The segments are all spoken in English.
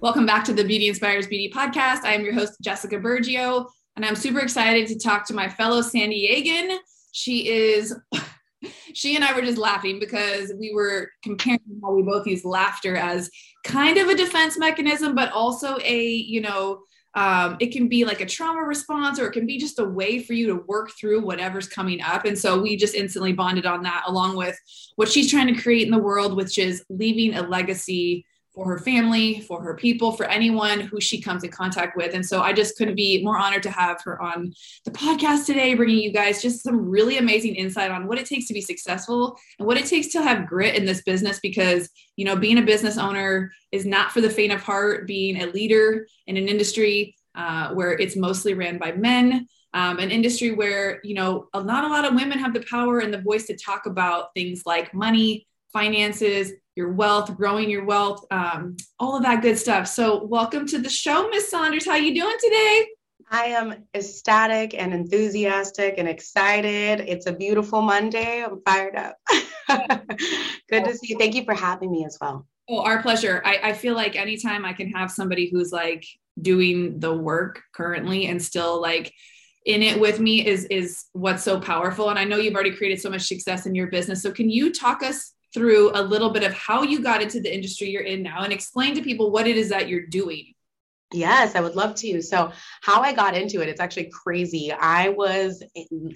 Welcome back to the Beauty Inspires Beauty podcast. I am your host, Jessica Burgio, and I'm super excited to talk to my fellow San Diegan. She is, she and I were just laughing because we were comparing how we both use laughter as kind of a defense mechanism, but also a, you know, um, it can be like a trauma response or it can be just a way for you to work through whatever's coming up. And so we just instantly bonded on that, along with what she's trying to create in the world, which is leaving a legacy for her family, for her people, for anyone who she comes in contact with. And so I just couldn't be more honored to have her on the podcast today, bringing you guys just some really amazing insight on what it takes to be successful and what it takes to have grit in this business. Because, you know, being a business owner is not for the faint of heart, being a leader in an industry uh, where it's mostly ran by men. Um, an industry where you know not a lot of women have the power and the voice to talk about things like money finances your wealth, growing your wealth, um, all of that good stuff. So, welcome to the show, Miss Saunders. How you doing today? I am ecstatic and enthusiastic and excited. It's a beautiful Monday. I'm fired up. Good to see you. Thank you for having me as well. Oh, our pleasure. I, I feel like anytime I can have somebody who's like doing the work currently and still like in it with me is is what's so powerful. And I know you've already created so much success in your business. So can you talk us through a little bit of how you got into the industry you're in now and explain to people what it is that you're doing. Yes, I would love to. So, how I got into it, it's actually crazy. I was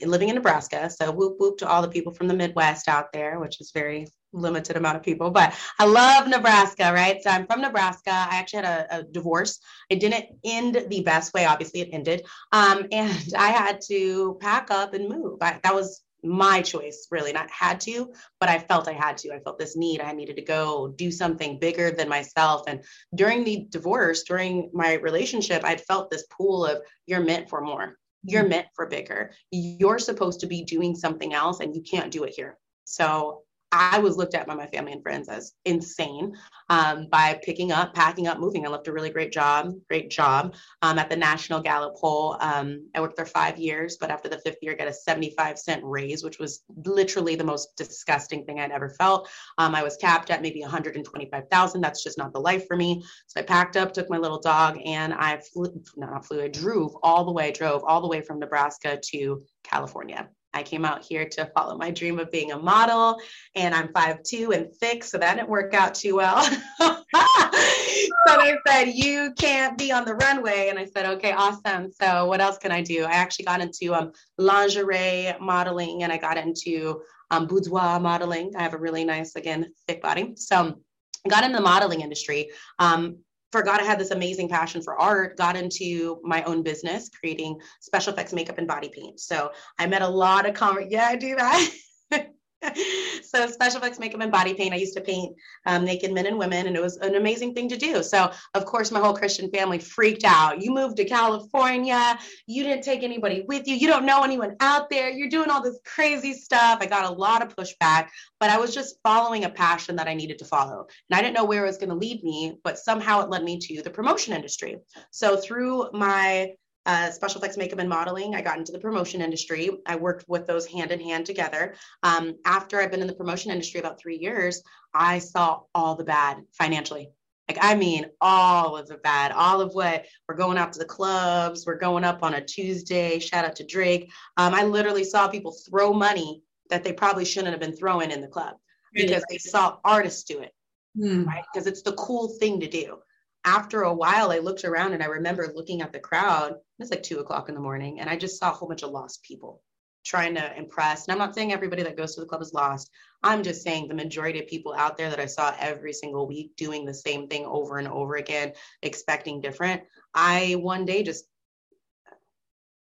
living in Nebraska. So, whoop whoop to all the people from the Midwest out there, which is very limited amount of people, but I love Nebraska, right? So, I'm from Nebraska. I actually had a, a divorce. It didn't end the best way. Obviously, it ended. Um, and I had to pack up and move. I, that was my choice, really, not had to, but I felt I had to. I felt this need. I needed to go do something bigger than myself. And during the divorce, during my relationship, I'd felt this pool of you're meant for more. You're mm-hmm. meant for bigger. You're supposed to be doing something else and you can't do it here. So I was looked at by my family and friends as insane um, by picking up, packing up, moving. I left a really great job, great job um, at the National Gallup poll. Um, I worked there five years, but after the fifth year, I got a 75 cent raise, which was literally the most disgusting thing I'd ever felt. Um, I was capped at maybe 125,000. That's just not the life for me. So I packed up, took my little dog, and I flew, not flew, I drove all the way, drove all the way from Nebraska to California. I came out here to follow my dream of being a model, and I'm 5'2 and thick, so that didn't work out too well. so they said, You can't be on the runway. And I said, Okay, awesome. So, what else can I do? I actually got into um, lingerie modeling and I got into um, boudoir modeling. I have a really nice, again, thick body. So, got into the modeling industry. Um, forgot I had this amazing passion for art, got into my own business, creating special effects makeup and body paint. So I met a lot of com- yeah, I do that. so special effects makeup and body paint. I used to paint um, naked men and women and it was an amazing thing to do. So of course my whole christian family freaked out. You moved to california. You didn't take anybody with you. You don't know anyone out there. You're doing all this crazy stuff. I got a lot of pushback but i was just following a passion that i needed to follow. And i didn't know where it was going to lead me but somehow it led me to the promotion industry. So through my uh, special effects makeup and modeling. I got into the promotion industry. I worked with those hand in hand together. Um, after I've been in the promotion industry about three years, I saw all the bad financially. Like, I mean, all of the bad, all of what we're going out to the clubs, we're going up on a Tuesday. Shout out to Drake. Um, I literally saw people throw money that they probably shouldn't have been throwing in the club because they saw artists do it, mm. right? Because it's the cool thing to do after a while, I looked around and I remember looking at the crowd. It's like two o'clock in the morning, and I just saw a whole bunch of lost people trying to impress. And I'm not saying everybody that goes to the club is lost. I'm just saying the majority of people out there that I saw every single week doing the same thing over and over again, expecting different. I one day just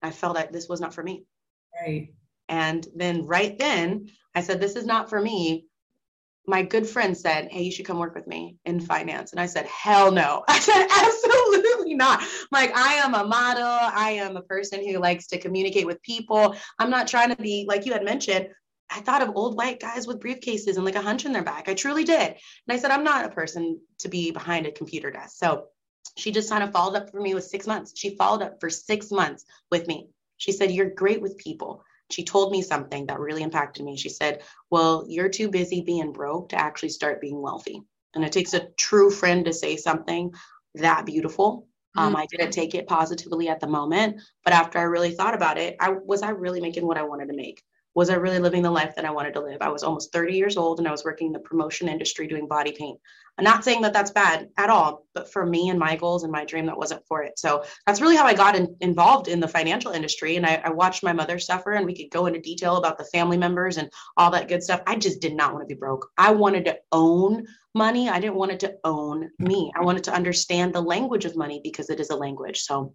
I felt that this was not for me. Right. And then right then I said, This is not for me my good friend said, Hey, you should come work with me in finance. And I said, Hell no. I said, Absolutely not. I'm like, I am a model. I am a person who likes to communicate with people. I'm not trying to be, like you had mentioned, I thought of old white guys with briefcases and like a hunch in their back. I truly did. And I said, I'm not a person to be behind a computer desk. So she just kind of followed up for me with six months. She followed up for six months with me. She said, You're great with people. She told me something that really impacted me. She said, Well, you're too busy being broke to actually start being wealthy. And it takes a true friend to say something that beautiful. Um, I didn't take it positively at the moment, but after I really thought about it, I was I really making what I wanted to make? Was I really living the life that I wanted to live? I was almost 30 years old and I was working in the promotion industry doing body paint. I'm not saying that that's bad at all, but for me and my goals and my dream, that wasn't for it. So that's really how I got in, involved in the financial industry. And I, I, watched my mother suffer, and we could go into detail about the family members and all that good stuff. I just did not want to be broke. I wanted to own money. I didn't want it to own me. I wanted to understand the language of money because it is a language. So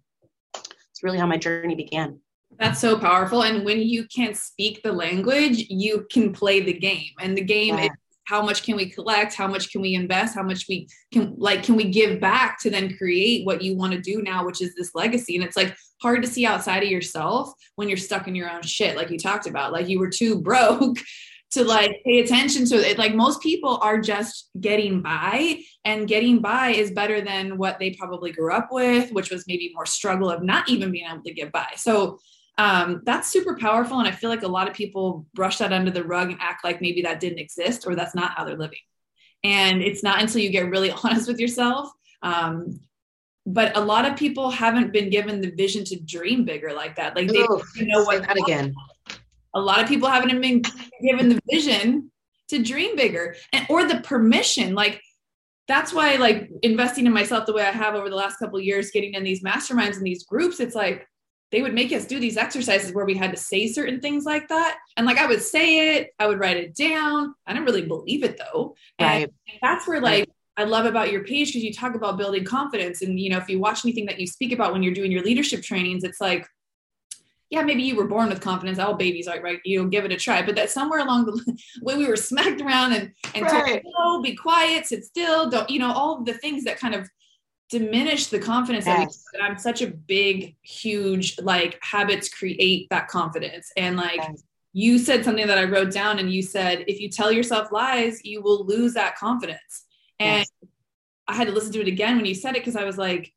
it's really how my journey began. That's so powerful. And when you can't speak the language, you can play the game. And the game yeah. is how much can we collect how much can we invest how much we can like can we give back to then create what you want to do now which is this legacy and it's like hard to see outside of yourself when you're stuck in your own shit like you talked about like you were too broke to like pay attention to it like most people are just getting by and getting by is better than what they probably grew up with which was maybe more struggle of not even being able to get by so um, that's super powerful. And I feel like a lot of people brush that under the rug and act like maybe that didn't exist or that's not how they're living. And it's not until you get really honest with yourself. Um, but a lot of people haven't been given the vision to dream bigger like that. Like they Ooh, you know what that again. A lot of people haven't been given the vision to dream bigger and or the permission. Like that's why like investing in myself the way I have over the last couple years, getting in these masterminds and these groups, it's like they would make us do these exercises where we had to say certain things like that. And like I would say it, I would write it down. I didn't really believe it though. And right. that's where like I love about your page because you talk about building confidence. And you know, if you watch anything that you speak about when you're doing your leadership trainings, it's like, yeah, maybe you were born with confidence. All babies are right. You know, give it a try. But that somewhere along the way we were smacked around and and right. told, no, be quiet, sit still, don't, you know, all the things that kind of diminish the confidence yes. that I'm such a big, huge like habits create that confidence. And like yes. you said something that I wrote down and you said, if you tell yourself lies, you will lose that confidence. And yes. I had to listen to it again when you said it because I was like,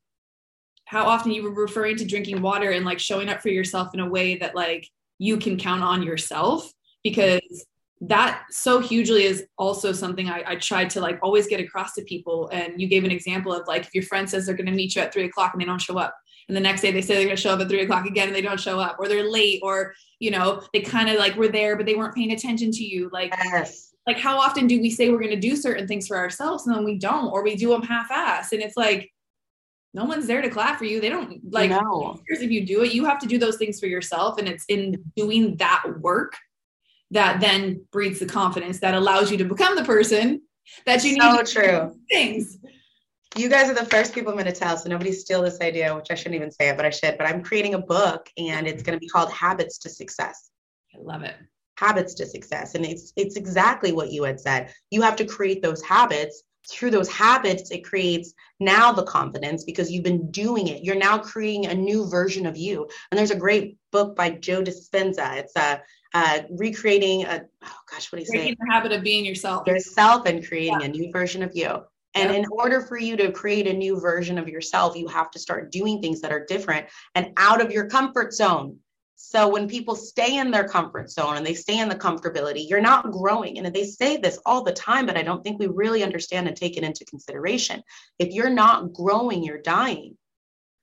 how often you were referring to drinking water and like showing up for yourself in a way that like you can count on yourself because that so hugely is also something I, I tried to like always get across to people. And you gave an example of like if your friend says they're going to meet you at three o'clock and they don't show up, and the next day they say they're going to show up at three o'clock again and they don't show up, or they're late, or you know they kind of like were there but they weren't paying attention to you. Like, yes. like how often do we say we're going to do certain things for ourselves and then we don't, or we do them half-ass, and it's like no one's there to clap for you. They don't like no. if you do it. You have to do those things for yourself, and it's in doing that work that then breeds the confidence that allows you to become the person that you so need. So true. Things. You guys are the first people I'm going to tell, so nobody steal this idea, which I shouldn't even say it, but I should. But I'm creating a book, and it's going to be called Habits to Success. I love it. Habits to Success, and it's it's exactly what you had said. You have to create those habits. Through those habits, it creates now the confidence because you've been doing it. You're now creating a new version of you. And there's a great book by Joe Dispenza. It's a uh, recreating a oh gosh, what do you say? The habit of being yourself. Yourself and creating yeah. a new version of you. And in order for you to create a new version of yourself, you have to start doing things that are different and out of your comfort zone. So when people stay in their comfort zone and they stay in the comfortability, you're not growing. And they say this all the time, but I don't think we really understand and take it into consideration. If you're not growing, you're dying.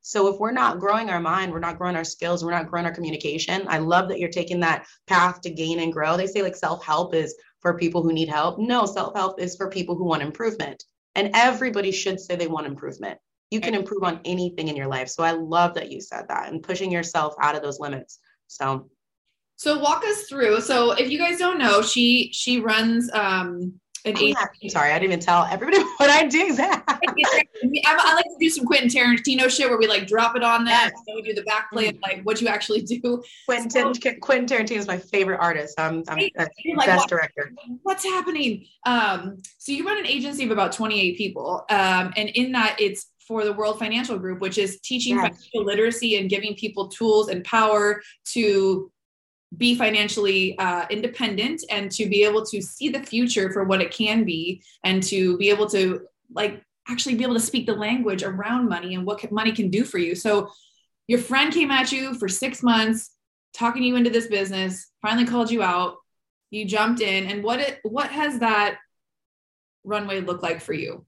So if we're not growing our mind, we're not growing our skills, we're not growing our communication. I love that you're taking that path to gain and grow. They say like self-help is for people who need help. No, self-help is for people who want improvement. And everybody should say they want improvement. You can improve on anything in your life. So I love that you said that and pushing yourself out of those limits. So so walk us through. So if you guys don't know, she she runs um an oh, I'm sorry, I didn't even tell everybody what I do. That I, like to do some Quentin Tarantino shit where we like drop it on there yes. and we do the back play of like what you actually do. Quentin so, Quentin Tarantino is my favorite artist. I'm, I'm like, best director. What's happening? Um, so you run an agency of about 28 people, um, and in that it's for the World Financial Group, which is teaching yes. financial literacy and giving people tools and power to be financially uh, independent and to be able to see the future for what it can be and to be able to like actually be able to speak the language around money and what money can do for you so your friend came at you for six months talking you into this business, finally called you out, you jumped in, and what it what has that runway look like for you?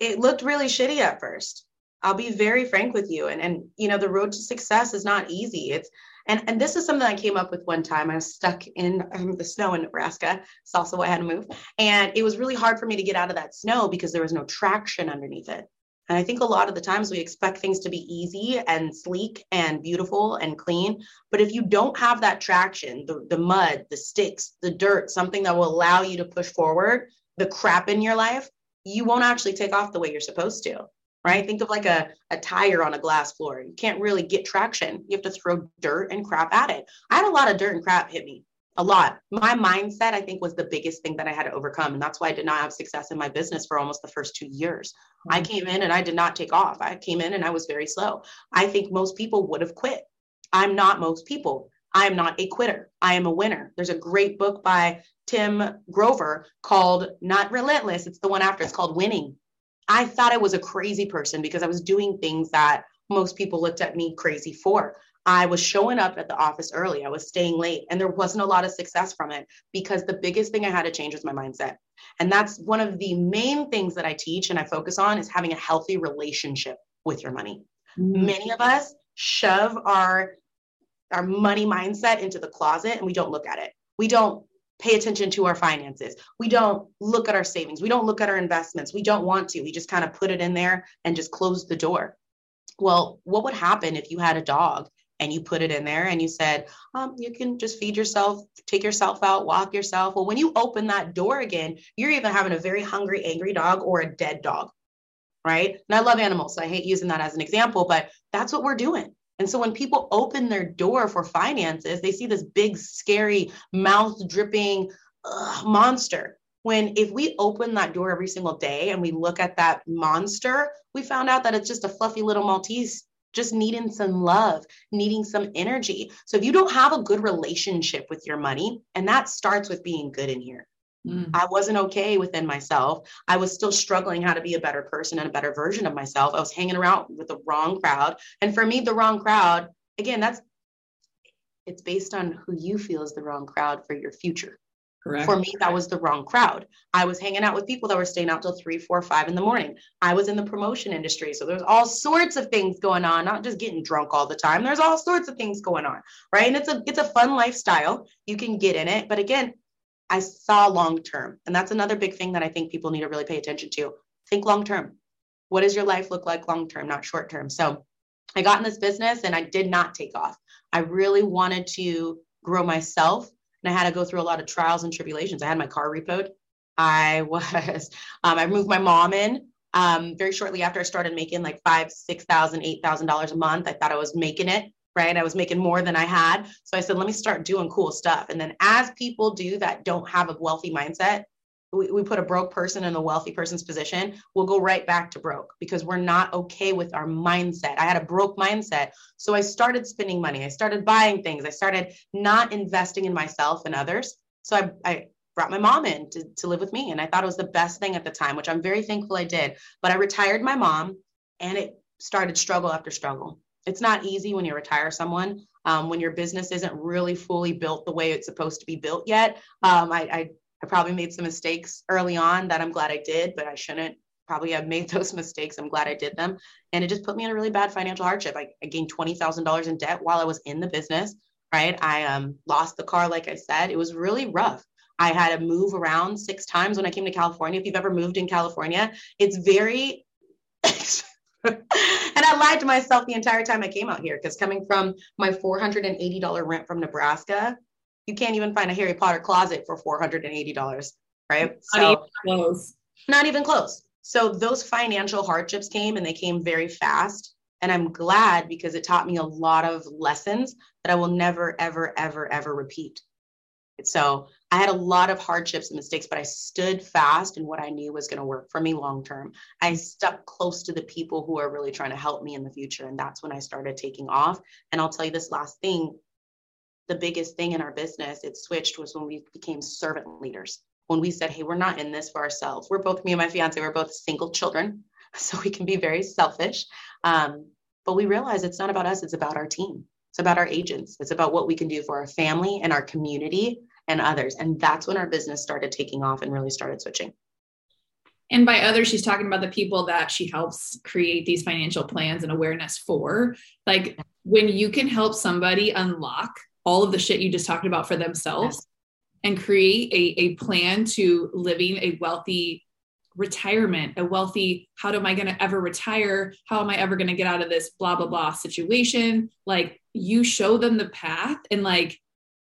It looked really shitty at first. I'll be very frank with you. And and you know, the road to success is not easy. It's and and this is something I came up with one time. I was stuck in um, the snow in Nebraska. It's also why I had to move. And it was really hard for me to get out of that snow because there was no traction underneath it. And I think a lot of the times we expect things to be easy and sleek and beautiful and clean. But if you don't have that traction, the, the mud, the sticks, the dirt, something that will allow you to push forward, the crap in your life, you won't actually take off the way you're supposed to right? Think of like a, a tire on a glass floor. You can't really get traction. You have to throw dirt and crap at it. I had a lot of dirt and crap hit me, a lot. My mindset, I think, was the biggest thing that I had to overcome. And that's why I did not have success in my business for almost the first two years. Mm-hmm. I came in and I did not take off. I came in and I was very slow. I think most people would have quit. I'm not most people. I am not a quitter. I am a winner. There's a great book by Tim Grover called Not Relentless. It's the one after. It's called Winning I thought I was a crazy person because I was doing things that most people looked at me crazy for. I was showing up at the office early, I was staying late, and there wasn't a lot of success from it because the biggest thing I had to change was my mindset. And that's one of the main things that I teach and I focus on is having a healthy relationship with your money. Mm-hmm. Many of us shove our our money mindset into the closet and we don't look at it. We don't pay attention to our finances. We don't look at our savings. We don't look at our investments. We don't want to. We just kind of put it in there and just close the door. Well, what would happen if you had a dog and you put it in there and you said, um, you can just feed yourself, take yourself out, walk yourself? Well, when you open that door again, you're even having a very hungry, angry dog or a dead dog, right? And I love animals. So I hate using that as an example, but that's what we're doing. And so when people open their door for finances, they see this big, scary, mouth dripping monster. When if we open that door every single day and we look at that monster, we found out that it's just a fluffy little Maltese just needing some love, needing some energy. So if you don't have a good relationship with your money, and that starts with being good in here, Mm. I wasn't okay within myself. I was still struggling how to be a better person and a better version of myself. I was hanging around with the wrong crowd. And for me, the wrong crowd, again, that's it's based on who you feel is the wrong crowd for your future. Correct. For me, that was the wrong crowd. I was hanging out with people that were staying out till three, four, five in the morning. I was in the promotion industry. So there's all sorts of things going on, not just getting drunk all the time. There's all sorts of things going on. Right. And it's a it's a fun lifestyle. You can get in it. But again, I saw long term. And that's another big thing that I think people need to really pay attention to. Think long term. What does your life look like long term, not short term? So I got in this business and I did not take off. I really wanted to grow myself and I had to go through a lot of trials and tribulations. I had my car repoed. I was, um, I moved my mom in um, very shortly after I started making like five, six thousand, eight thousand dollars a month. I thought I was making it right? I was making more than I had. So I said, let me start doing cool stuff. And then as people do that don't have a wealthy mindset, we, we put a broke person in a wealthy person's position, we'll go right back to broke because we're not okay with our mindset. I had a broke mindset. So I started spending money. I started buying things. I started not investing in myself and others. So I, I brought my mom in to, to live with me. And I thought it was the best thing at the time, which I'm very thankful I did. But I retired my mom and it started struggle after struggle it's not easy when you retire someone um, when your business isn't really fully built the way it's supposed to be built yet. Um, I, I, I probably made some mistakes early on that i'm glad i did but i shouldn't probably have made those mistakes. I'm glad i did them. And it just put me in a really bad financial hardship. I, I gained $20000 in debt while i was in the business right? I um, lost the car like i said. It was really rough. I had to move around six times when I came to California. If you've ever moved in California, it's very and I lied to myself the entire time I came out here because coming from my $480 rent from Nebraska, you can't even find a Harry Potter closet for $480, right? Not so, even close. Not even close. So those financial hardships came and they came very fast. And I'm glad because it taught me a lot of lessons that I will never, ever, ever, ever repeat. So I had a lot of hardships and mistakes, but I stood fast in what I knew was going to work for me long term. I stuck close to the people who are really trying to help me in the future. And that's when I started taking off. And I'll tell you this last thing the biggest thing in our business, it switched was when we became servant leaders. When we said, hey, we're not in this for ourselves. We're both, me and my fiance, we're both single children. So we can be very selfish. Um, but we realize it's not about us, it's about our team. It's about our agents. It's about what we can do for our family and our community and others. And that's when our business started taking off and really started switching. And by others, she's talking about the people that she helps create these financial plans and awareness for. Like when you can help somebody unlock all of the shit you just talked about for themselves yes. and create a, a plan to living a wealthy retirement, a wealthy, how am I going to ever retire? How am I ever going to get out of this blah, blah, blah situation? Like you show them the path and like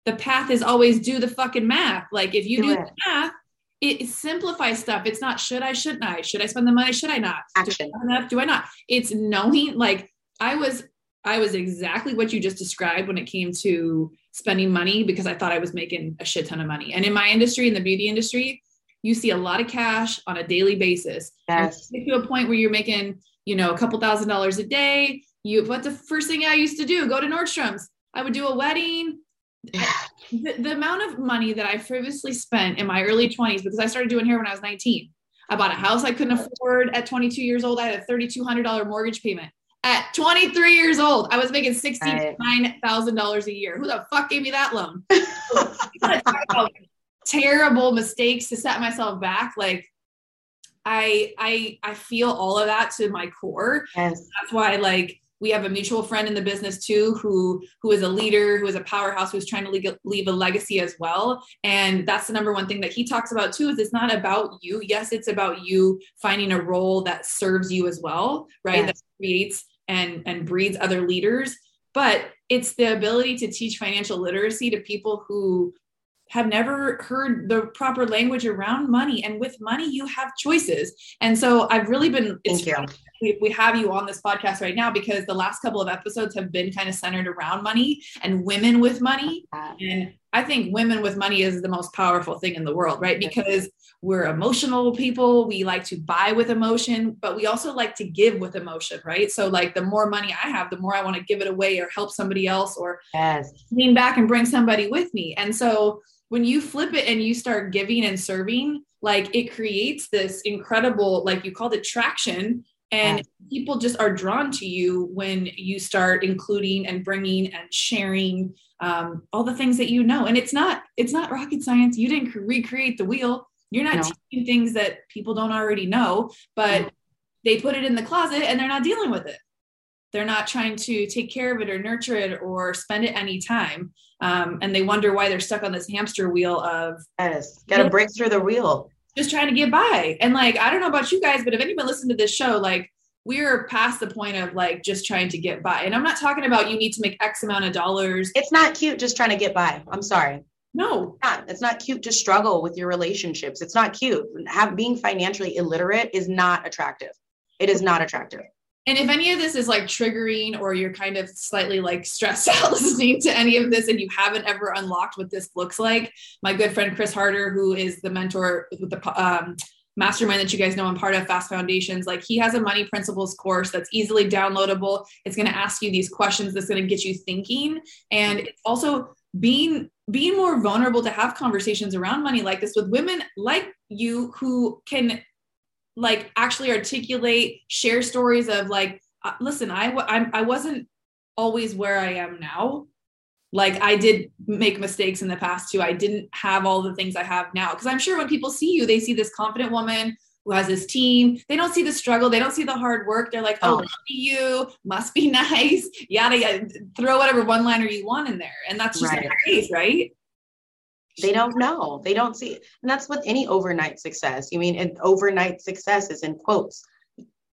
the path is always do the fucking math. Like if you do, do the math, it simplifies stuff. It's not should I, shouldn't I? Should I spend the money? Should I not? Action. Do I enough? Do I not? It's knowing like I was I was exactly what you just described when it came to spending money because I thought I was making a shit ton of money. And in my industry, in the beauty industry, you see a lot of cash on a daily basis. Yes. And to a point where you're making, you know, a couple thousand dollars a day. You what the first thing I used to do, go to Nordstrom's. I would do a wedding. The, the amount of money that I previously spent in my early 20s, because I started doing hair when I was 19. I bought a house I couldn't afford at 22 years old. I had a $3,200 mortgage payment. At 23 years old, I was making $69,000 a year. Who the fuck gave me that loan? terrible mistakes to set myself back. Like I I I feel all of that to my core. Yes. That's why like we have a mutual friend in the business too who who is a leader who is a powerhouse who's trying to leave, leave a legacy as well. And that's the number one thing that he talks about too is it's not about you. Yes it's about you finding a role that serves you as well right? Yes. that creates and and breeds other leaders. But it's the ability to teach financial literacy to people who have never heard the proper language around money. And with money you have choices. And so i've really been Thank you. We, we have you on this podcast right now because the last couple of episodes have been kind of centered around money and women with money. And i think women with money is the most powerful thing in the world right? Because we're emotional people. We like to buy with emotion but we also like to give with emotion right? So like the more money i have the more i want to give it away or help somebody else or yes. lean back and bring somebody with me. And so when you flip it and you start giving and serving, like it creates this incredible, like you called it traction. And yeah. people just are drawn to you when you start including and bringing and sharing um, all the things that you know. And it's not it's not rocket science. You didn't recreate the wheel. You're not no. teaching things that people don't already know, but no. they put it in the closet and they're not dealing with it. They're not trying to take care of it or nurture it or spend it any time. Um, and they wonder why they're stuck on this hamster wheel of yes, got to break through the wheel. Just trying to get by. And like, I don't know about you guys, but if anyone listened to this show, like we're past the point of like just trying to get by. And I'm not talking about you need to make X amount of dollars. It's not cute just trying to get by. I'm sorry. No, it's not, it's not cute to struggle with your relationships. It's not cute. Have being financially illiterate is not attractive. It is not attractive. And if any of this is like triggering or you're kind of slightly like stressed out listening to any of this and you haven't ever unlocked what this looks like, my good friend Chris Harder, who is the mentor with the um, mastermind that you guys know I'm part of, Fast Foundations, like he has a money principles course that's easily downloadable. It's going to ask you these questions that's going to get you thinking. And it's also being being more vulnerable to have conversations around money like this with women like you who can like actually articulate, share stories of like, uh, listen, I, I, I wasn't always where I am now. Like I did make mistakes in the past too. I didn't have all the things I have now. Cause I'm sure when people see you, they see this confident woman who has this team. They don't see the struggle. They don't see the hard work. They're like, oh, oh. you must be nice. Yada, yada. Throw whatever one liner you want in there. And that's just right. the case, right? They don't know. They don't see it. and that's with any overnight success. You mean an overnight success is in quotes.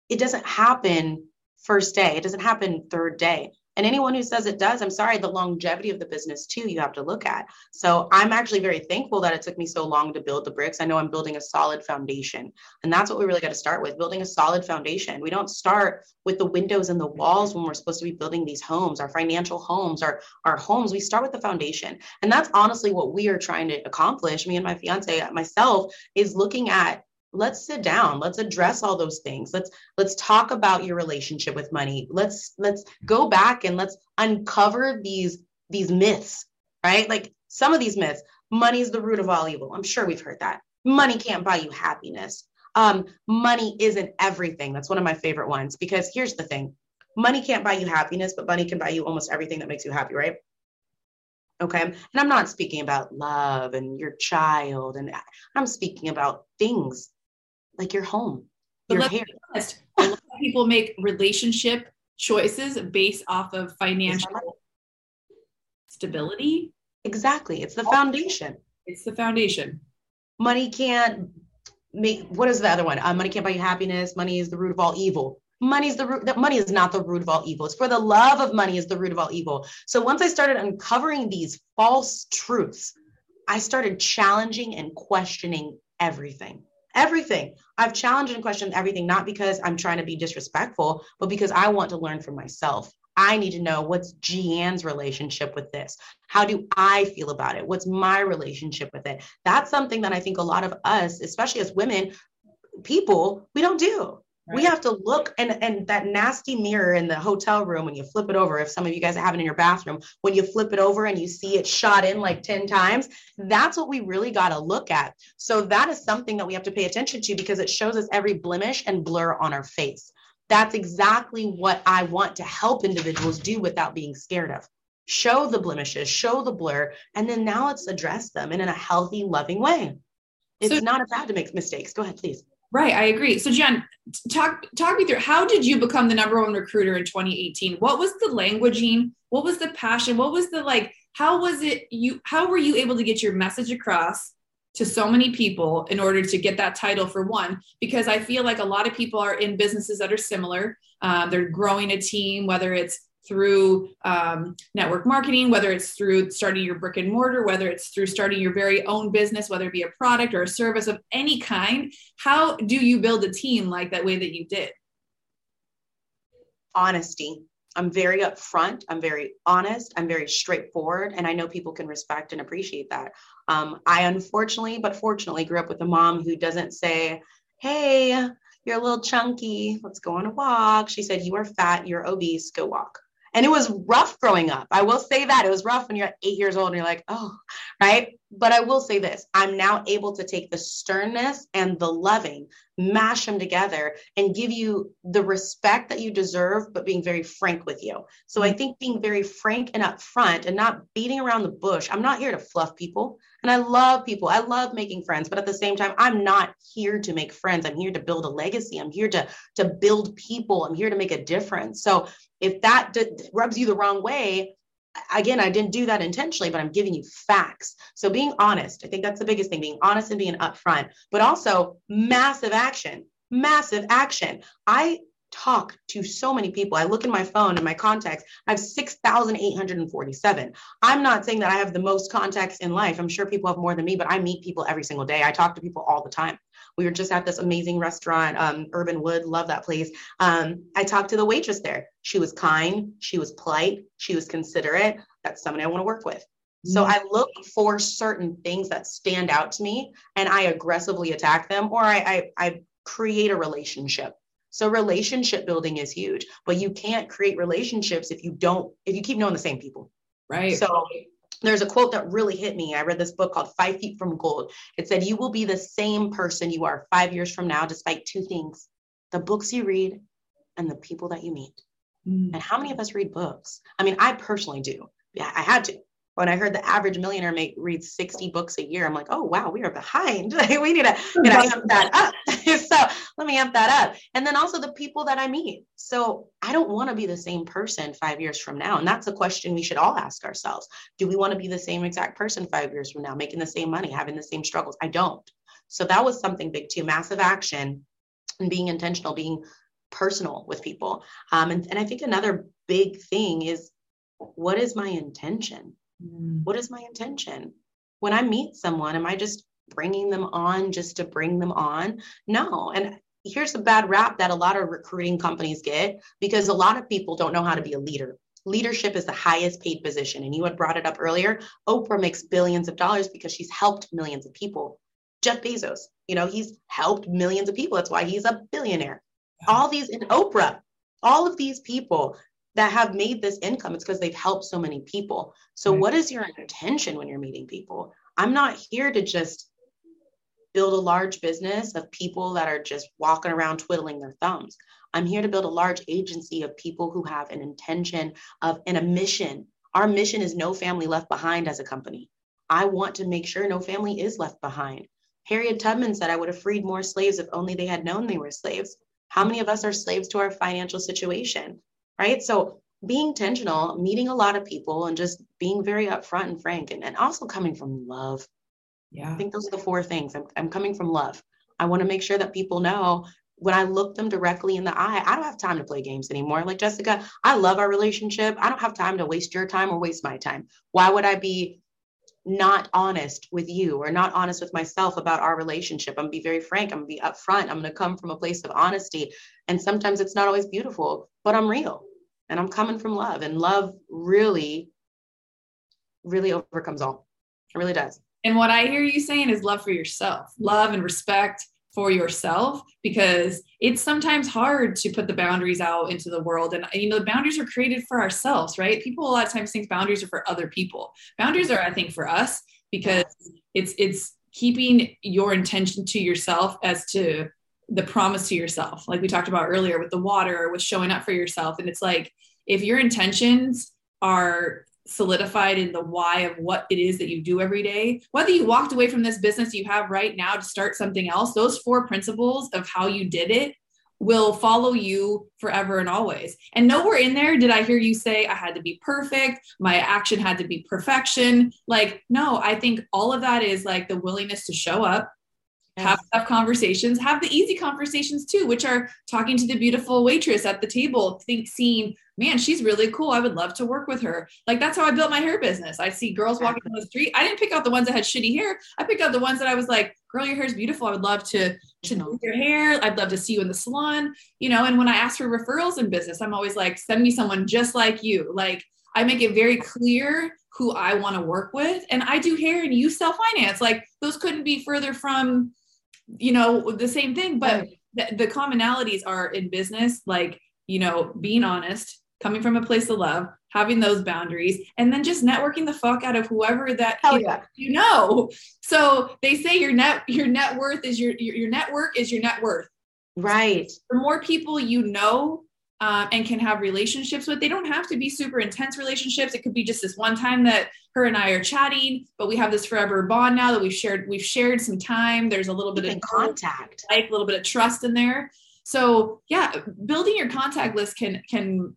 It doesn't happen first day. It doesn't happen third day and anyone who says it does, I'm sorry, the longevity of the business too, you have to look at. So I'm actually very thankful that it took me so long to build the bricks. I know I'm building a solid foundation. And that's what we really got to start with building a solid foundation. We don't start with the windows and the walls when we're supposed to be building these homes, our financial homes, our, our homes. We start with the foundation. And that's honestly what we are trying to accomplish. Me and my fiance, myself, is looking at let's sit down. Let's address all those things. Let's let's talk about your relationship with money. Let's let's go back and let's uncover these these myths right? Like some of these myths. Money is the root of all evil. I'm sure we've heard that. Money can't buy you happiness. Um money isn't everything. That's one of my favorite ones because here's the thing. Money can't buy you happiness, but money can buy you almost everything that makes you happy, right? Okay. And I'm not speaking about love and your child, and I'm speaking about things like your home, But your let's hair. honest, a lot of people make relationship choices based off of financial stability. Exactly. It's the foundation. It's the foundation. Money can't make what is the other one? Uh, money can't buy you happiness. Money is the root of all evil. Money is the root. That money is not the root of all evil. It's for the love of money is the root of all evil. So once I started uncovering these false truths, I started challenging and questioning everything. Everything. I've challenged and questioned everything, not because I'm trying to be disrespectful, but because I want to learn for myself. I need to know what's Gian's relationship with this. How do I feel about it? What's my relationship with it? That's something that I think a lot of us, especially as women, people, we don't do. We have to look and and that nasty mirror in the hotel room when you flip it over. If some of you guys have it in your bathroom, when you flip it over and you see it shot in like 10 times, that's what we really got to look at. So that is something that we have to pay attention to because it shows us every blemish and blur on our face. That's exactly what I want to help individuals do without being scared of. Show the blemishes, show the blur, and then now let's address them and in a healthy, loving way. It's So- not bad to make mistakes. Go ahead, please. Right, I agree. So, Jen, talk talk me through how did you become the number one recruiter in 2018? What was the languaging? What was the passion? What was the like? How was it you? How were you able to get your message across to so many people in order to get that title for one? Because I feel like a lot of people are in businesses that are similar. Um, they're growing a team, whether it's through um, network marketing, whether it's through starting your brick and mortar, whether it's through starting your very own business, whether it be a product or a service of any kind. How do you build a team like that way that you did? honesty. I'm very upfront. I'm very honest. I'm very straightforward. And I know people can respect and appreciate that. Um, I unfortunately, but fortunately, grew up with a mom who doesn't say, Hey, you're a little chunky. Let's go on a walk. She said, You are fat. You're obese. Go walk. And it was rough growing up. I will say that it was rough when you're eight years old and you're like, oh, right. But I will say this I'm now able to take the sternness and the loving, mash them together, and give you the respect that you deserve, but being very frank with you. So I mm-hmm. think being very frank and upfront and not beating around the bush. I'm not here to fluff people. And I love people. I love making friends, but at the same time, I'm not here to make friends. I'm here to build a legacy. I'm here to, to build people. I'm here to make a difference. So if that d- rubs you the wrong way, again, I didn't do that intentionally, but I'm giving you facts. So being honest, I think that's the biggest thing, being honest and being upfront, but also massive action, massive action. I talk to so many people. I look in my phone and my contacts. I have 6,847. I'm not saying that I have the most contacts in life. I'm sure people have more than me, but I meet people every single day. I talk to people all the time. We were just at this amazing restaurant, um, Urban Wood. Love that place. Um, I talked to the waitress there. She was kind. She was polite. She was considerate. That's someone I want to work with. So I look for certain things that stand out to me and I aggressively attack them or I, I, I create a relationship. So relationship building is huge, but you can't create relationships if you don't, if you keep knowing the same people. Right. So there's a quote that really hit me. I read this book called Five Feet from Gold. It said, You will be the same person you are five years from now, despite two things the books you read and the people that you meet. Mm. And how many of us read books? I mean, I personally do. Yeah, I had to. When I heard the average millionaire make reads 60 books a year, I'm like, oh wow, we are behind. we need to you know, amp that up. so let me amp that up. And then also the people that I meet. So I don't want to be the same person five years from now. And that's a question we should all ask ourselves. Do we want to be the same exact person five years from now, making the same money, having the same struggles? I don't. So that was something big too, massive action and being intentional, being personal with people. Um, and, and I think another big thing is what is my intention? Mm. What is my intention? When I meet someone, am I just bringing them on just to bring them on? No. And here's a bad rap that a lot of recruiting companies get because a lot of people don't know how to be a leader. Leadership is the highest paid position. And you had brought it up earlier. Oprah makes billions of dollars because she's helped millions of people. Jeff Bezos, you know, he's helped millions of people. That's why he's a billionaire. All these in Oprah, all of these people that have made this income, it's because they've helped so many people. So, Right. what is your intention when you're meeting people? I'm not here to just build a large business of people that are just walking around twiddling their thumbs. I'm here to build a large agency of people who have an intention of and a mission. Our mission is no family left behind as a company. I want to make sure no family is left behind. Harriet Tubman said, I would have freed more slaves if only they had known they were slaves. How many of us are slaves to our financial situation? Right. So being intentional, meeting a lot of people, and just being very upfront and frank, and, and also coming from love. Yeah. I think those are the four things. I'm, I'm coming from love. I want to make sure that people know when I look them directly in the eye, I don't have time to play games anymore. Like Jessica, I love our relationship. I don't have time to waste your time or waste my time. Why would I be not honest with you or not honest with myself about our relationship. I'm gonna be very frank. I'm gonna be upfront. I'm gonna come from a place of honesty. And sometimes it's not always beautiful, but I'm real and I'm coming from love. And love really, really overcomes all. It really does. And what I hear you saying is love for yourself, love and respect for yourself because it's sometimes hard to put the boundaries out into the world and you know the boundaries are created for ourselves right people a lot of times think boundaries are for other people boundaries are i think for us because it's it's keeping your intention to yourself as to the promise to yourself like we talked about earlier with the water with showing up for yourself and it's like if your intentions are solidified in the why of what it is that you do every day. Whether you walked away from this business you have right now to start something else, those four principles of how you did it will follow you forever and always. And nowhere in there did I hear you say I had to be perfect, my action had to be perfection. Like, no, I think all of that is like the willingness to show up, have tough conversations, have the easy conversations too, which are talking to the beautiful waitress at the table, think seeing man, she's really cool. I would love to work with her. Like that's how I built my hair business. I see girls walking down the street. I didn't pick out the ones that had shitty hair. I picked out the ones that I was like, girl, your hair is beautiful. I would love to to do your hair. I'd love to see you in the salon. You know, and when I ask for referrals in business, I'm always like, send me someone just like you. Like I make it very clear who I want to work with. And I do hair and you sell finance. Like those couldn't be further from, you know, the same thing. But the, the commonalities are in business, like, you know, being honest, coming from a place of love, having those boundaries, and then just networking the fuck out of whoever that yeah. you know. So they say your net your net worth is your your, your network is your net worth. Right. The more people you know um, and can have relationships with, they don't have to be super intense relationships. It could be just this one time that her and I are chatting, but we have this forever bond now that we've shared. We've shared some time. There's a little bit Keep of contact, like a little bit of trust in there. So yeah, building your contact list can can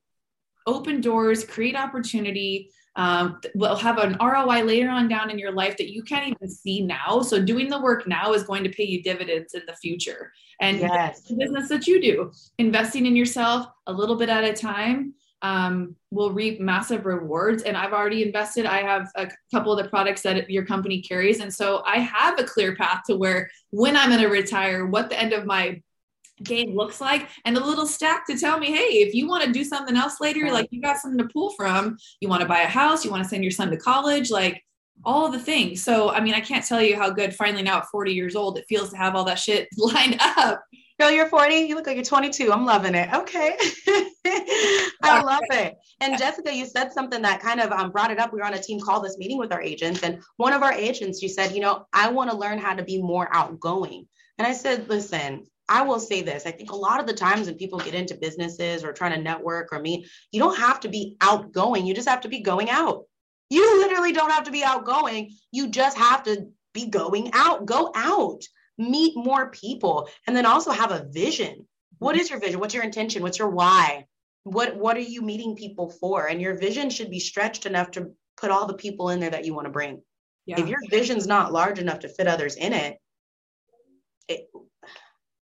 open doors, create opportunity. Um, will have an ROI later on down in your life that you can't even see now. So doing the work now is going to pay you dividends in the future. And Yes. the business that you do, investing in yourself a little bit at a time um, will reap massive rewards. And I've already invested. I have a couple of the products that your company carries. And so I have a clear path to where when I'm going to retire, what the end of my game looks like and a little stack to tell me hey if you want to do something else later like you got something to pull from you want to buy a house you want to send your son to college like all the things so i mean i can't tell you how good finally now at 40 years old it feels to have all that shit lined up Girl, you're 40. You look like you're 22. I'm loving it. Okay. I love it. And Jessica, you said something that kind of um, brought it up. We were on a team call this meeting with our agents, and one of our agents, you said, you know, I want to learn how to be more outgoing. And I said, listen, I will say this. I think a lot of the times when people get into businesses or trying to network or meet, you don't have to be outgoing. You just have to be going out. You literally don't have to be outgoing. You just have to be going out. Go out, meet more people, and then also have a vision. What is your vision? What's your intention? What's your why? What what are you meeting people for? And your vision should be stretched enough to put all the people in there that you want to bring. yeah If your vision's not large enough to fit others in it, it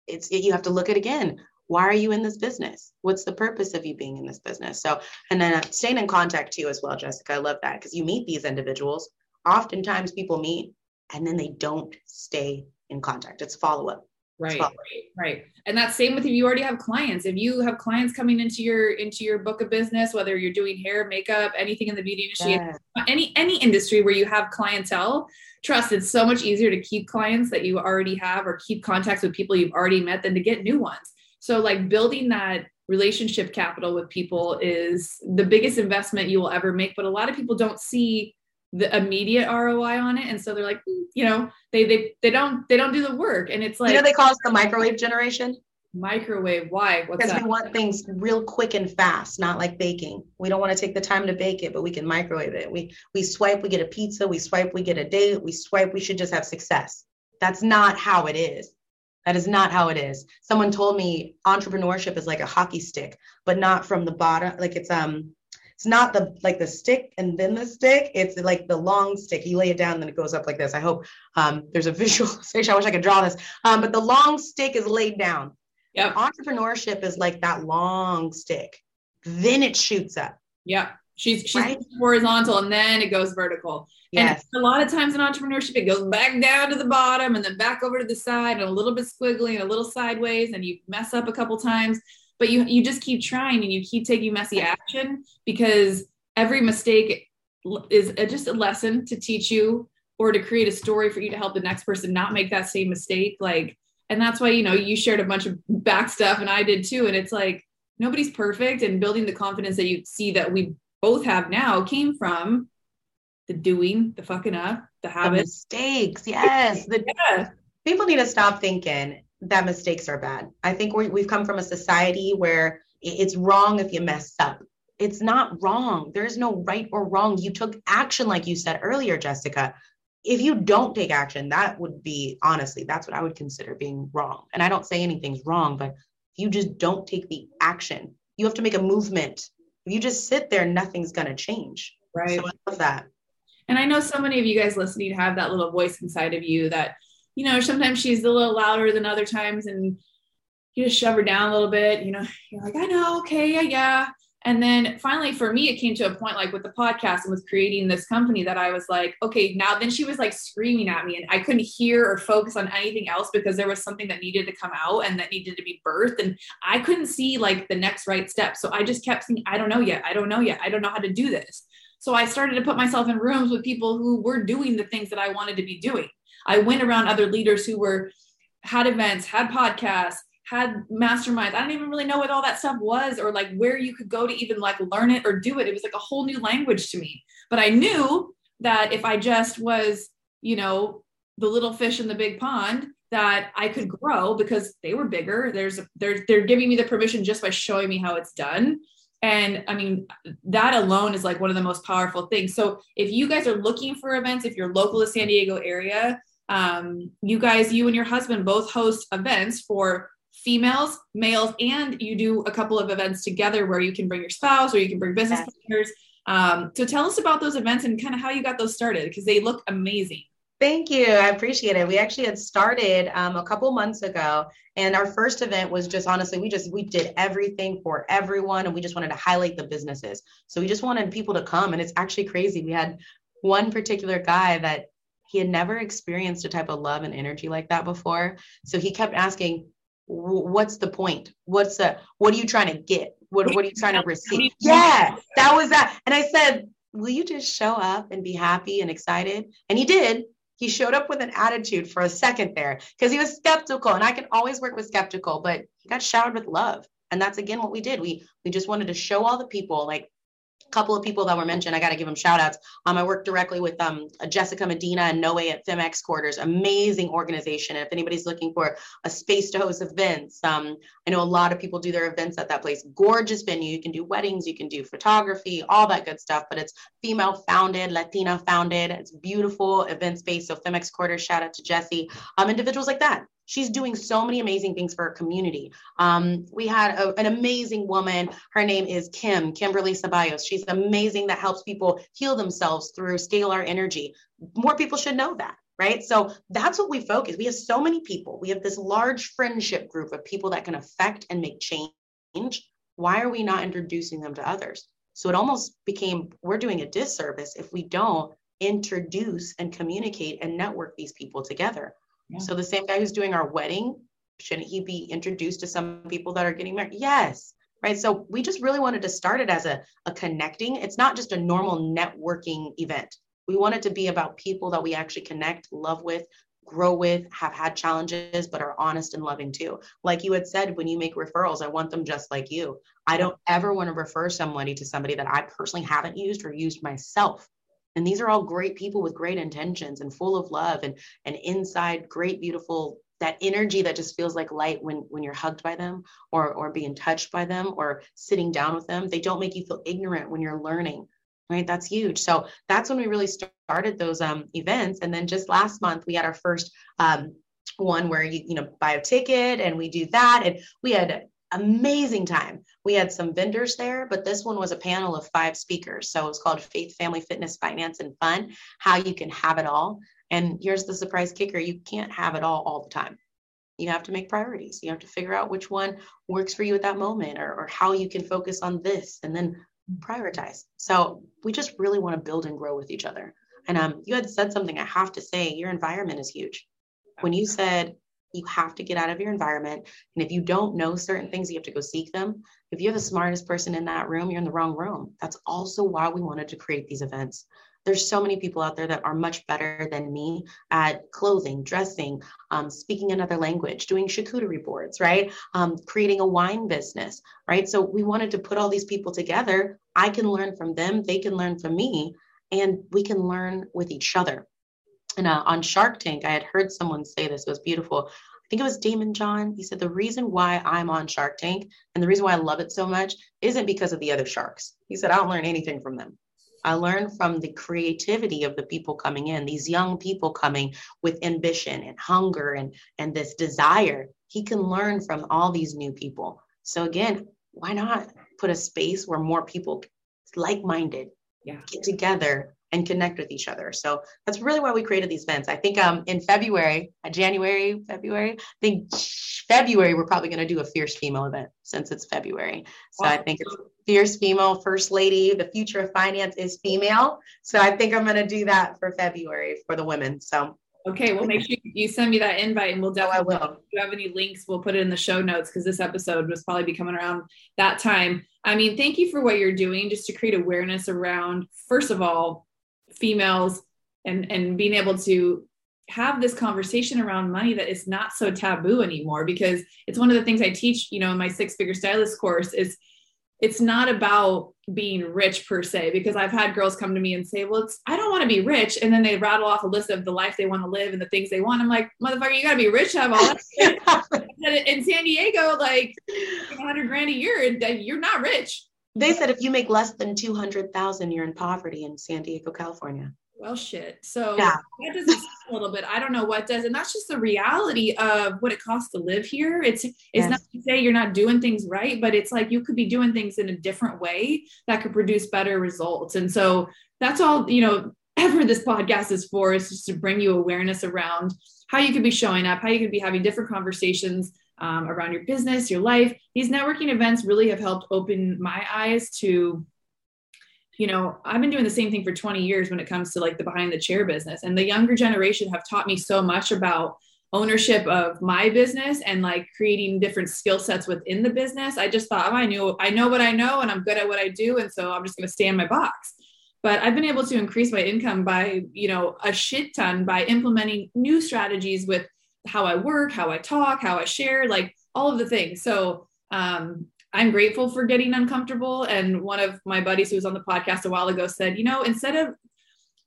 it's it, you have to look at again. Why are you in this business? What's the purpose of you being in this business? So, and then uh, staying in contact too as well, Jessica. I love that because you meet these individuals. Oftentimes, people meet and then they don't stay in contact. It's follow up. right Well- right right and that's same with if you already have clients if you have clients coming into your into your book of business whether you're doing hair makeup anything in the beauty industry any any industry where you have clientele trust. It's so much easier to keep clients that you already have or keep contacts with people you've already met than to get new ones. So like building that relationship capital with people is the biggest investment you will ever make but a lot of people don't see the immediate ROI on it. And so they're like "Hmm," you know they they they don't they don't do the work. And it's like you know they call us the microwave generation. Microwave. Why? What's Because that? we want things real quick and fast, not like baking. We don't want to take the time to bake it, but we can microwave it. We we swipe, we get a pizza. We swipe, we get a date. We swipe, we should just have success. That's not how it is. That is not how it is. Someone told me entrepreneurship is like a hockey stick, but not from the bottom. Like it's um, it's not the like the stick and then the stick. It's like the long stick. You lay it down, then it goes up like this. I hope um, there's a visualization. I wish I could draw this. Um, but the long stick is laid down Yep. entrepreneurship is like that long stick then it shoots up Yep. She's she's Right? horizontal and then it goes vertical. yes And a lot of times in entrepreneurship, it goes back down to the bottom and then back over to the side and a little bit squiggly and a little sideways, and you mess up a couple times. But you you just keep trying and you keep taking messy action because every mistake is a, just a lesson to teach you or to create a story for you to help the next person not make that same mistake. Like, and that's why you know you shared a bunch of back stuff and I did too. And it's like nobody's perfect, and building the confidence that you see that we both have now came from the doing, the fucking up, the the habits. mistakes. Yes. The Yeah. people need to stop thinking that mistakes are bad. I think we we've come from a society where it's wrong if you mess up. It's not wrong. There's no right or wrong. You took action like you said earlier jessica if you don't take action that would be honestly that's what i would consider being wrong and i don't say anything's wrong but if you just don't take the action you have to make a movement if you just sit there nothing's going to change Right. so i love that And I know so many of you guys listening have that little voice inside of you that, you know, sometimes she's a little louder than other times and you just shove her down a little bit. You know, you're like, I know, okay, yeah, yeah. And then finally, for me, it came to a point like with the podcast and with creating this company that I was like, okay, now then she was like screaming at me and I couldn't hear or focus on anything else because there was something that needed to come out and that needed to be birthed. And I couldn't see like the next right step. So I just kept saying, I don't know yet. I don't know yet. I don't know how to do this. So I started to put myself in rooms with people who were doing the things that I wanted to be doing. I went around other leaders who were had events, had podcasts, had masterminds. I don't even really know what all that stuff was or like where you could go to even like learn it or do it. It was like a whole new language to me. But I knew that if I just was, you know, the little fish in the big pond, that I could grow because they were bigger. There's they're they're giving me the permission just by showing me how it's done. And I mean, that alone is like one of the most powerful things. So if you guys are looking for events, if you're local to San Diego area, um, you guys, you and your husband both host events for females, males, and you do a couple of events together where you can bring your spouse or you can bring business partners. Um, so tell us about those events and kind of how you got those started because they look amazing. Thank you. I appreciate it. We actually had started um, a couple months ago, and our first event was just honestly, we just we did everything for everyone, and we just wanted to highlight the businesses. So we just wanted people to come, and it's actually crazy. We had one particular guy that he had never experienced a type of love and energy like that before. So he kept asking, "Wh- "What's the point? What's the? What are you trying to get? What What are you trying to receive?" Yeah, that was that. And I said, "Will you just show up and be happy and excited?" And he did he showed up with an attitude for a second there because he was skeptical and i can always work with skeptical but he got showered with love and that's again what we did we we just wanted to show all the people like couple of people that were mentioned i got to give them shout outs um, i work directly with um, jessica medina and noe at femex quarters amazing organization if anybody's looking for a space to host events um, i know a lot of people do their events at that place gorgeous venue you can do weddings you can do photography all that good stuff but it's female founded, Latina founded. It's beautiful event space. So Femex Quarters, shout out to Jesse. Um, individuals like that. She's doing so many amazing things for her community. Um, we had a- an amazing woman. Her name is Kim, Kimberly Ceballos. She's amazing that helps people heal themselves through scalar energy. More people should know that. Right. So that's what we focus. We have so many people. We have this large friendship group of people that can affect and make change. Why are we not introducing them to others? So it almost became we're doing a disservice if we don't introduce and communicate and network these people together. So the same guy who's doing our wedding, shouldn't he be introduced to some people that are getting married? Yes. Right. So we just really wanted to start it as a, a connecting. It's not just a normal networking event. We want it to be about people that we actually connect, love with, grow with, have had challenges, but are honest and loving too. Like you had said, when you make referrals, I want them just like you. I don't ever want to refer somebody to somebody that I personally haven't used or used myself. And these are all great people with great intentions and full of love and and inside great beautiful that energy that just feels like light when when you're hugged by them or or being touched by them or sitting down with them. They don't make you feel ignorant when you're learning right? That's huge. So that's when we really started those um, events. And then just last month we had our first um, one where you you know buy a ticket and we do that. And we had amazing time we had some vendors there but this one was a panel of five speakers so it was called faith family fitness finance and fun how you can have it all and here's the surprise kicker you can't have it all all the time. You have to make priorities. You have to figure out which one works for you at that moment or, or how you can focus on this and then prioritize. So we just really want to build and grow with each other. And um, you had said something I have to say your environment is huge. When you said you have to get out of your environment, and if you don't know certain things, you have to go seek them. If you're the smartest person in that room, you're in the wrong room. That's also why we wanted to create these events there's so many people out there that are much better than me at clothing, dressing, um, speaking another language, doing charcuterie boards, right? Um, creating a wine business, right? So we wanted to put all these people together. I can learn from them, they can learn from me, and we can learn with each other. And uh, on Shark Tank, I had heard someone say this, it was beautiful. I think it was Daymond John. He said, The reason why I'm on Shark Tank and the reason why I love it so much isn't because of the other sharks. He said, I don't learn anything from them. I learned from the creativity of the people coming in, these young people coming with ambition and hunger and, and this desire. He can learn from all these new people. So, again, why not put a space where more people like minded yeah. get together and connect with each other. So that's really why we created these events. I think um in February, uh, January, February, I think February we're probably going to do a fierce female event since it's February. So awesome. I think it's fierce female first lady. The future of finance is female. So I think I'm going to do that for February for the women. So Okay, well, make sure you send me that invite, and we'll definitely. Oh, I will. If you have any links, we'll put it in the show notes because this episode was probably be coming around that time. I mean, thank you for what you're doing, just to create awareness around, first of all, females and and being able to have this conversation around money that is not so taboo anymore because it's one of the things I teach, you know, in my six figure stylist course is it's not about being rich per se because I've had girls come to me and say, "Well, it's I don't want to be rich," and then they rattle off a list of the life they want to live and the things they want. I'm like, "Motherfucker, you got to be rich to have all that." in San Diego, like 100 grand a year, you're not rich. They said if you make less than 200,000, you're in poverty in San Diego, California. Well, shit. So yeah. that does a little bit. I don't know what does, and that's just the reality of what it costs to live here. It's it's yes. not to say you're not doing things right, but it's like you could be doing things in a different way that could produce better results. And so that's all you know. Ever this podcast is for is just to bring you awareness around how you could be showing up, how you could be having different conversations um, around your business, your life. These networking events really have helped open my eyes to, you know, I've been doing the same thing for 20 years when it comes to like the behind the chair business. And the younger generation have taught me so much about ownership of my business and like creating different skill sets within the business. I just thought, oh, I knew I know what I know and I'm good at what I do. And so I'm just going to stay in my box. But I've been able to increase my income by, you know, a shit ton by implementing new strategies with how I work, how I talk, how I share, like all of the things. So um, I'm grateful for getting uncomfortable. And one of my buddies who was on the podcast a while ago said, you know, instead of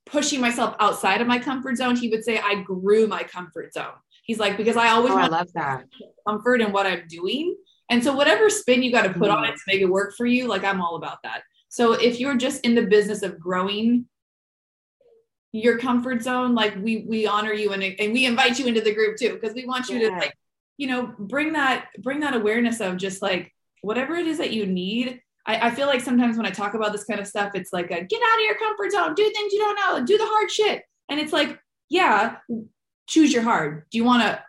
pushing myself outside of my comfort zone, he would say, I grew my comfort zone. He's like, because I always oh, I love that comfort in what I'm doing. And so whatever spin you got to put mm-hmm. on it to make it work for you, like I'm all about that. So if you're just in the business of growing your comfort zone like we we honor you and, and we invite you into the group too because we want you yeah. to like you know bring that bring that awareness of just like whatever it is that you need I, I feel like sometimes when i talk about this kind of stuff it's like a, get out of your comfort zone do things you don't know do the hard shit and it's like yeah choose your hard do you want to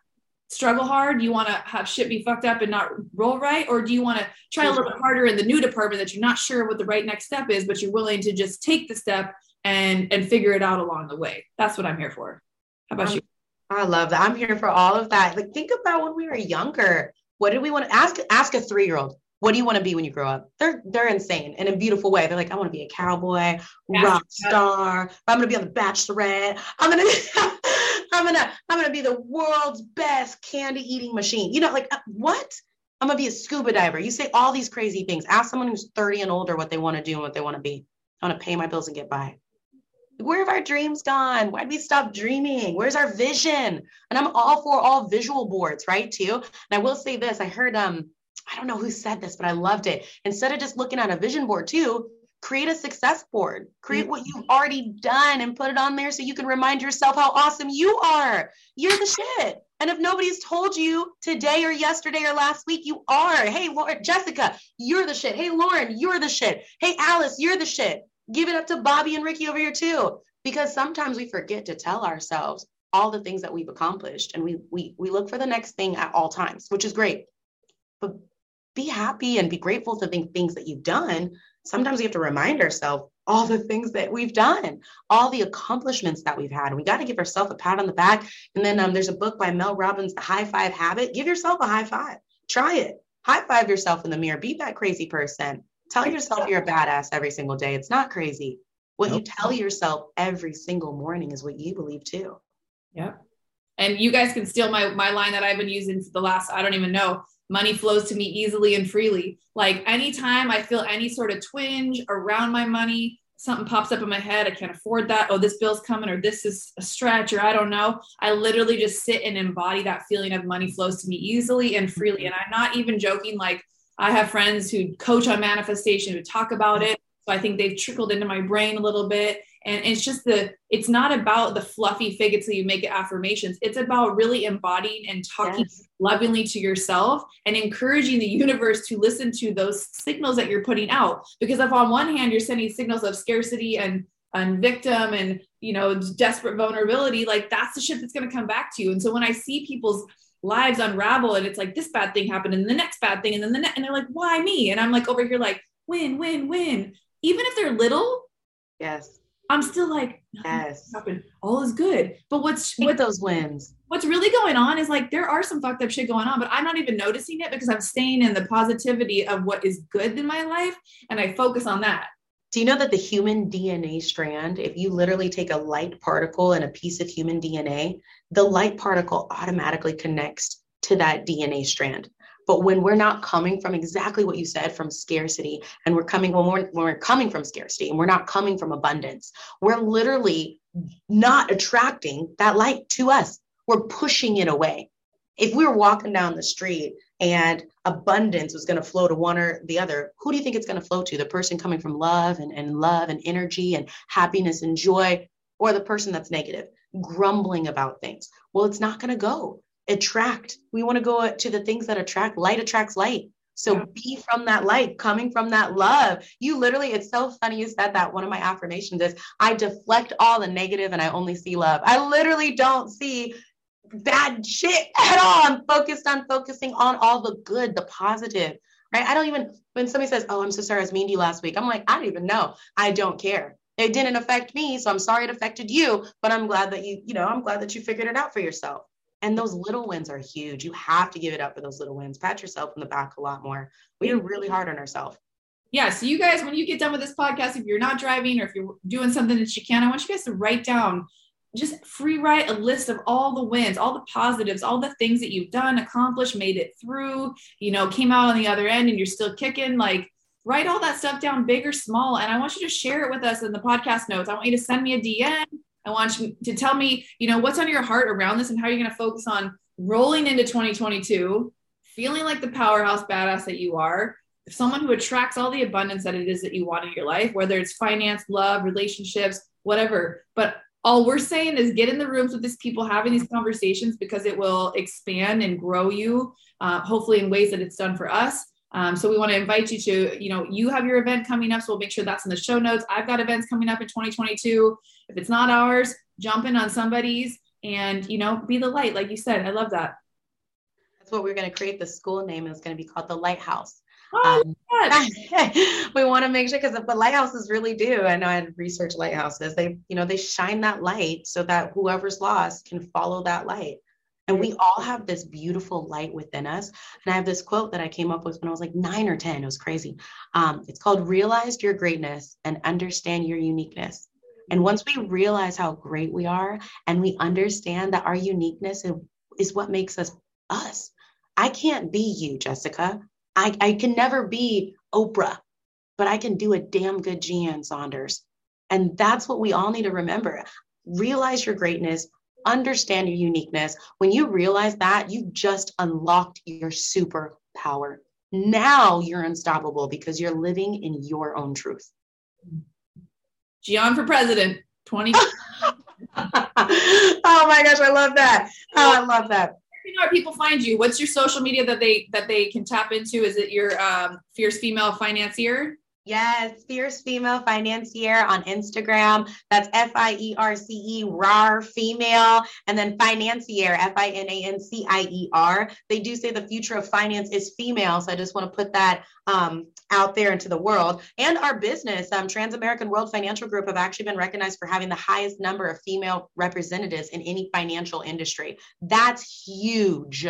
struggle hard? Do you want to have shit be fucked up and not roll right? Or do you want to try a little bit harder in the new department that you're not sure what the right next step is, but you're willing to just take the step and and figure it out along the way. That's what I'm here for. How about you? I love that. I'm here for all of that. Like think about when we were younger. What did we want to ask ask a 3-year-old? What do you want to be when you grow up? They're they're insane in a beautiful way. They're like, I want to be a cowboy, rock star. I'm gonna be on the Bachelorette. I'm gonna I'm gonna I'm gonna be the world's best candy eating machine. You know, like uh, what? I'm gonna be a scuba diver. You say all these crazy things. Ask someone who's 30 and older what they want to do and what they want to be. I want to pay my bills and get by. Where have our dreams gone? Why did we stop dreaming? Where's our vision? And I'm all for all visual boards, right? Too. And I will say this: I heard um, I don't know who said this, but I loved it. Instead of just looking at a vision board, too, create a success board. Create what you've already done and put it on there so you can remind yourself how awesome you are. You're the shit. And if nobody's told you today or yesterday or last week, you are. Hey, Lauren, Jessica, you're the shit. Hey, Lauren, you're the shit. Hey, Alice, you're the shit. Give it up to Bobby and Ricky over here too. Because sometimes we forget to tell ourselves all the things that we've accomplished and we we we look for the next thing at all times, which is great. But be happy and be grateful to the things that you've done. Sometimes we have to remind ourselves all the things that we've done, all the accomplishments that we've had. We got to give ourselves a pat on the back. And then um, there's a book by Mel Robbins, The High Five Habit. Give yourself a high five. Try it. High five yourself in the mirror. Be that crazy person. Tell yourself you're a badass every single day. It's not crazy. What nope. you tell yourself every single morning is what you believe too. Yeah. And you guys can steal my my line that I've been using for the last, I don't even know, money flows to me easily and freely. Like anytime I feel any sort of twinge around my money, something pops up in my head, I can't afford that. Oh, this bill's coming, or this is a stretch, or I don't know. I literally just sit and embody that feeling of money flows to me easily and freely. Mm-hmm. And I'm not even joking. Like I have friends who coach on manifestation, who talk about it. So I think they've trickled into my brain a little bit and it's just the it's not about the fluffy fig until you make it affirmations it's about really embodying and talking yes. lovingly to yourself and encouraging the universe to listen to those signals that you're putting out because if on one hand you're sending signals of scarcity and and victim and you know desperate vulnerability like that's the shit that's going to come back to you and so when i see people's lives unravel and it's like this bad thing happened and the next bad thing and then the next and they're like why me and i'm like over here like win win win even if they're little yes I'm still like, yes, happened. All is good. But what's what those wins? What's really going on is like there are some fucked up shit going on, but I'm not even noticing it because I'm staying in the positivity of what is good in my life, and I focus on that. Do you know that the human DNA strand, if you literally take a light particle and a piece of human DNA, the light particle automatically connects to that DNA strand. But when we're not coming from exactly what you said from scarcity, and we're coming when we're, when we're coming from scarcity and we're not coming from abundance, we're literally not attracting that light to us. We're pushing it away. If we were walking down the street and abundance was going to flow to one or the other, who do you think it's going to flow to? The person coming from love and, and love and energy and happiness and joy, or the person that's negative, grumbling about things? Well, it's not going to go attract. We want to go to the things that attract. Light attracts light. So yeah. be from that light, coming from that love. You literally, it's so funny you said that. One of my affirmations is I deflect all the negative and I only see love. I literally don't see bad shit at all. I'm focused on focusing on all the good, the positive, right? I don't even, when somebody says, Oh, I'm so sorry I was mean to you last week, I'm like, I don't even know. I don't care. It didn't affect me. So I'm sorry it affected you, but I'm glad that you, you know, I'm glad that you figured it out for yourself. And those little wins are huge. You have to give it up for those little wins. Pat yourself in the back a lot more. We are really hard on ourselves. Yeah. So you guys, when you get done with this podcast, if you're not driving or if you're doing something that you can, I want you guys to write down, just free write a list of all the wins, all the positives, all the things that you've done, accomplished, made it through, you know, came out on the other end and you're still kicking. Like write all that stuff down, big or small. And I want you to share it with us in the podcast notes. I want you to send me a DM I want you to tell me, you know, what's on your heart around this and how you're going to focus on rolling into 2022, feeling like the powerhouse badass that you are, someone who attracts all the abundance that it is that you want in your life, whether it's finance, love, relationships, whatever. But all we're saying is get in the rooms with these people having these conversations because it will expand and grow you, uh, hopefully in ways that it's done for us. Um, so we want to invite you to, you know, you have your event coming up. So we'll make sure that's in the show notes. I've got events coming up in 2022. If it's not ours, jump in on somebody's and, you know, be the light. Like you said, I love that. That's what we're going to create. The school name is going to be called the Lighthouse. Oh, um, we want to make sure because the lighthouses really do. I know I research lighthouses. They, you know, they shine that light so that whoever's lost can follow that light. And we all have this beautiful light within us. And I have this quote that I came up with when I was like nine or 10. It was crazy. Um, it's called Realize Your Greatness and Understand Your Uniqueness. And once we realize how great we are and we understand that our uniqueness is what makes us us, I can't be you, Jessica. I, I can never be Oprah, but I can do a damn good Gian Saunders. And that's what we all need to remember. Realize your greatness, understand your uniqueness. When you realize that, you've just unlocked your superpower. Now you're unstoppable because you're living in your own truth. Gian for president 20. oh my gosh, I love that. Oh, I love that. Where people find you what's your social media that they that they can tap into is it your um, fierce female financier Yes, Fierce Female Financier on Instagram. That's F I E R C E, RAR female, and then Financier, F I N A N C I E R. They do say the future of finance is female. So I just want to put that um, out there into the world. And our business, um, Trans American World Financial Group, have actually been recognized for having the highest number of female representatives in any financial industry. That's huge.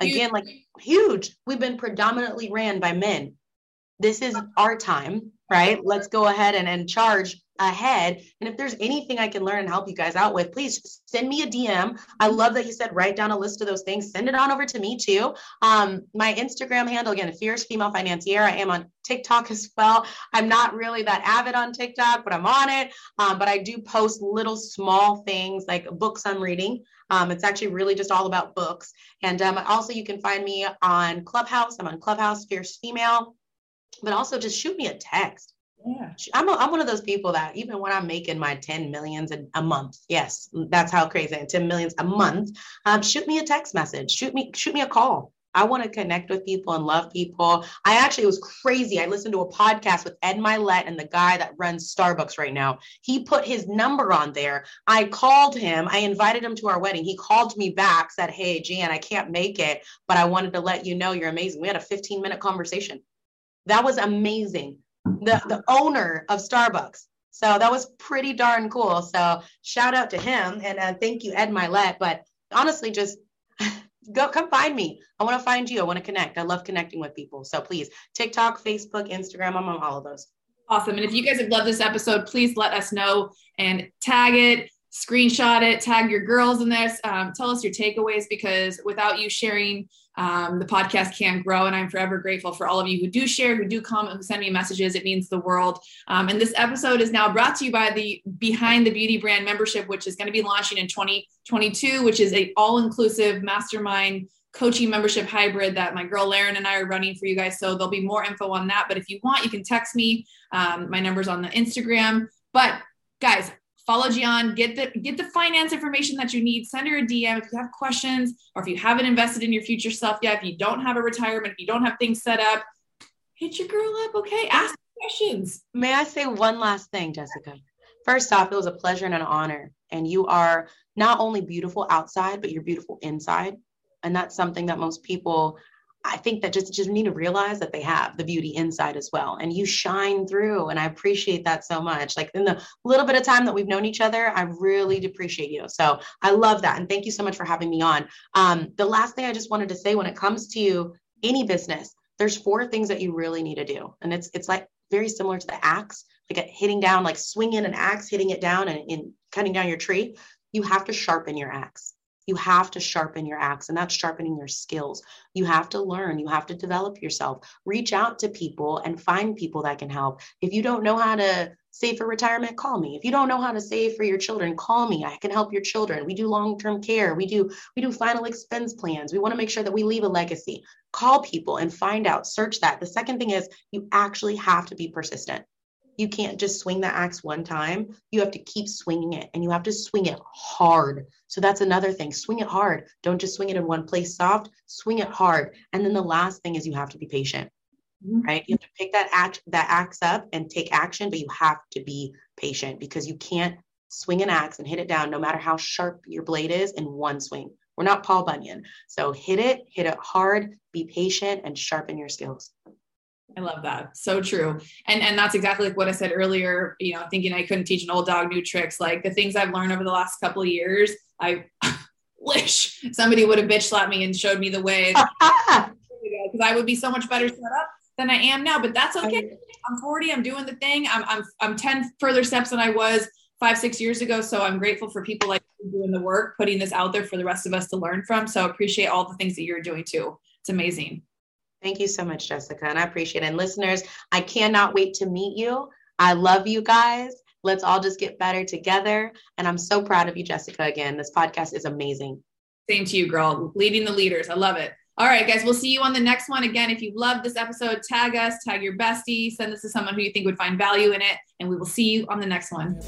Again, like huge. We've been predominantly ran by men this is our time, right? Let's go ahead and, and charge ahead. And if there's anything I can learn and help you guys out with, please send me a DM. I love that you said write down a list of those things. Send it on over to me too. Um, my Instagram handle again, Fierce Female Financier. I am on TikTok as well. I'm not really that avid on TikTok, but I'm on it. Um, but I do post little small things like books I'm reading. Um, it's actually really just all about books. And um, also, you can find me on Clubhouse. I'm on Clubhouse, Fierce Female but also just shoot me a text. Yeah. I'm, a, I'm one of those people that even when I'm making my 10 millions a, a month, yes, that's how crazy I am, 10 millions a month. Um, shoot me a text message, shoot me, shoot me a call. I want to connect with people and love people. I actually it was crazy. I listened to a podcast with Ed Mylett and the guy that runs Starbucks right now. He put his number on there. I called him. I invited him to our wedding. He called me back, said, Hey, Gian, I can't make it, but I wanted to let you know you're amazing. We had a 15 minute conversation. That was amazing. The the owner of Starbucks. So that was pretty darn cool. So shout out to him and uh, thank you, Ed Mylett. But honestly, just go come find me. I want to find you. I want to connect. I love connecting with people. So please, TikTok, Facebook, Instagram, I'm on all of those. Awesome. And if you guys have loved this episode, please let us know and tag it, screenshot it, tag your girls in this. Um, tell us your takeaways because without you sharing um, the podcast can't grow. And I'm forever grateful for all of you who do share, who do comment, who send me messages. It means the world. Um, and this episode is now brought to you by the Behind the Beauty Brand membership, which is going to be launching in 2022, which is a all-inclusive mastermind coaching membership hybrid that my girl Lauren and I are running for you guys. So there'll be more info on that. But if you want, you can text me. Um, my number's on the Instagram. But guys, follow Gian, get the get the finance information that you need. Send her a DM if you have questions or if you haven't invested in your future self yet. If you don't have a retirement, if you don't have things set up, hit your girl up. Okay, ask questions. May I say one last thing, Jessica? First off, it was a pleasure and an honor. And you are not only beautiful outside, but you're beautiful inside. And that's something that most people I think that just just need to realize that they have the beauty inside as well, and you shine through. And I appreciate that so much. Like in the little bit of time that we've known each other, I really appreciate you. So I love that, and thank you so much for having me on. Um, the last thing I just wanted to say when it comes to any business, there's four things that you really need to do, and it's it's like very similar to the axe, like hitting down, like swinging an axe, hitting it down, and, and cutting down your tree. You have to sharpen your axe you have to sharpen your axe, and that's sharpening your skills. You have to learn, you have to develop yourself. Reach out to people and find people that can help. If you don't know how to save for retirement, call me. If you don't know how to save for your children, call me. I can help your children. We do long-term care. We do we do final expense plans. We want to make sure that we leave a legacy. Call people and find out, search that. The second thing is you actually have to be persistent. You can't just swing the axe one time. You have to keep swinging it and you have to swing it hard. So that's another thing. Swing it hard. Don't just swing it in one place soft, swing it hard. And then the last thing is you have to be patient. Mm-hmm. Right? You have to pick that act that axe up and take action, but you have to be patient because you can't swing an axe and hit it down no matter how sharp your blade is in one swing. We're not Paul Bunyan. So hit it, hit it hard, be patient and sharpen your skills. I love that. So true. And and that's exactly like what I said earlier, you know, thinking I couldn't teach an old dog new tricks. Like the things I've learned over the last couple of years, I wish somebody would have bitch slapped me and showed me the way because I would be so much better set up than I am now. But that's okay. I'm 40, I'm doing the thing. I'm I'm I'm 10 further steps than I was five, six years ago. So I'm grateful for people like doing the work, putting this out there for the rest of us to learn from. So I appreciate all the things that you're doing too. It's amazing. Thank you so much, Jessica. And I appreciate it. And listeners, I cannot wait to meet you. I love you guys. Let's all just get better together. And I'm so proud of you, Jessica. Again, this podcast is amazing. Same to you, girl. Leading the leaders. I love it. All right, guys, we'll see you on the next one. Again, if you love this episode, tag us, tag your bestie, send this to someone who you think would find value in it, and we will see you on the next one.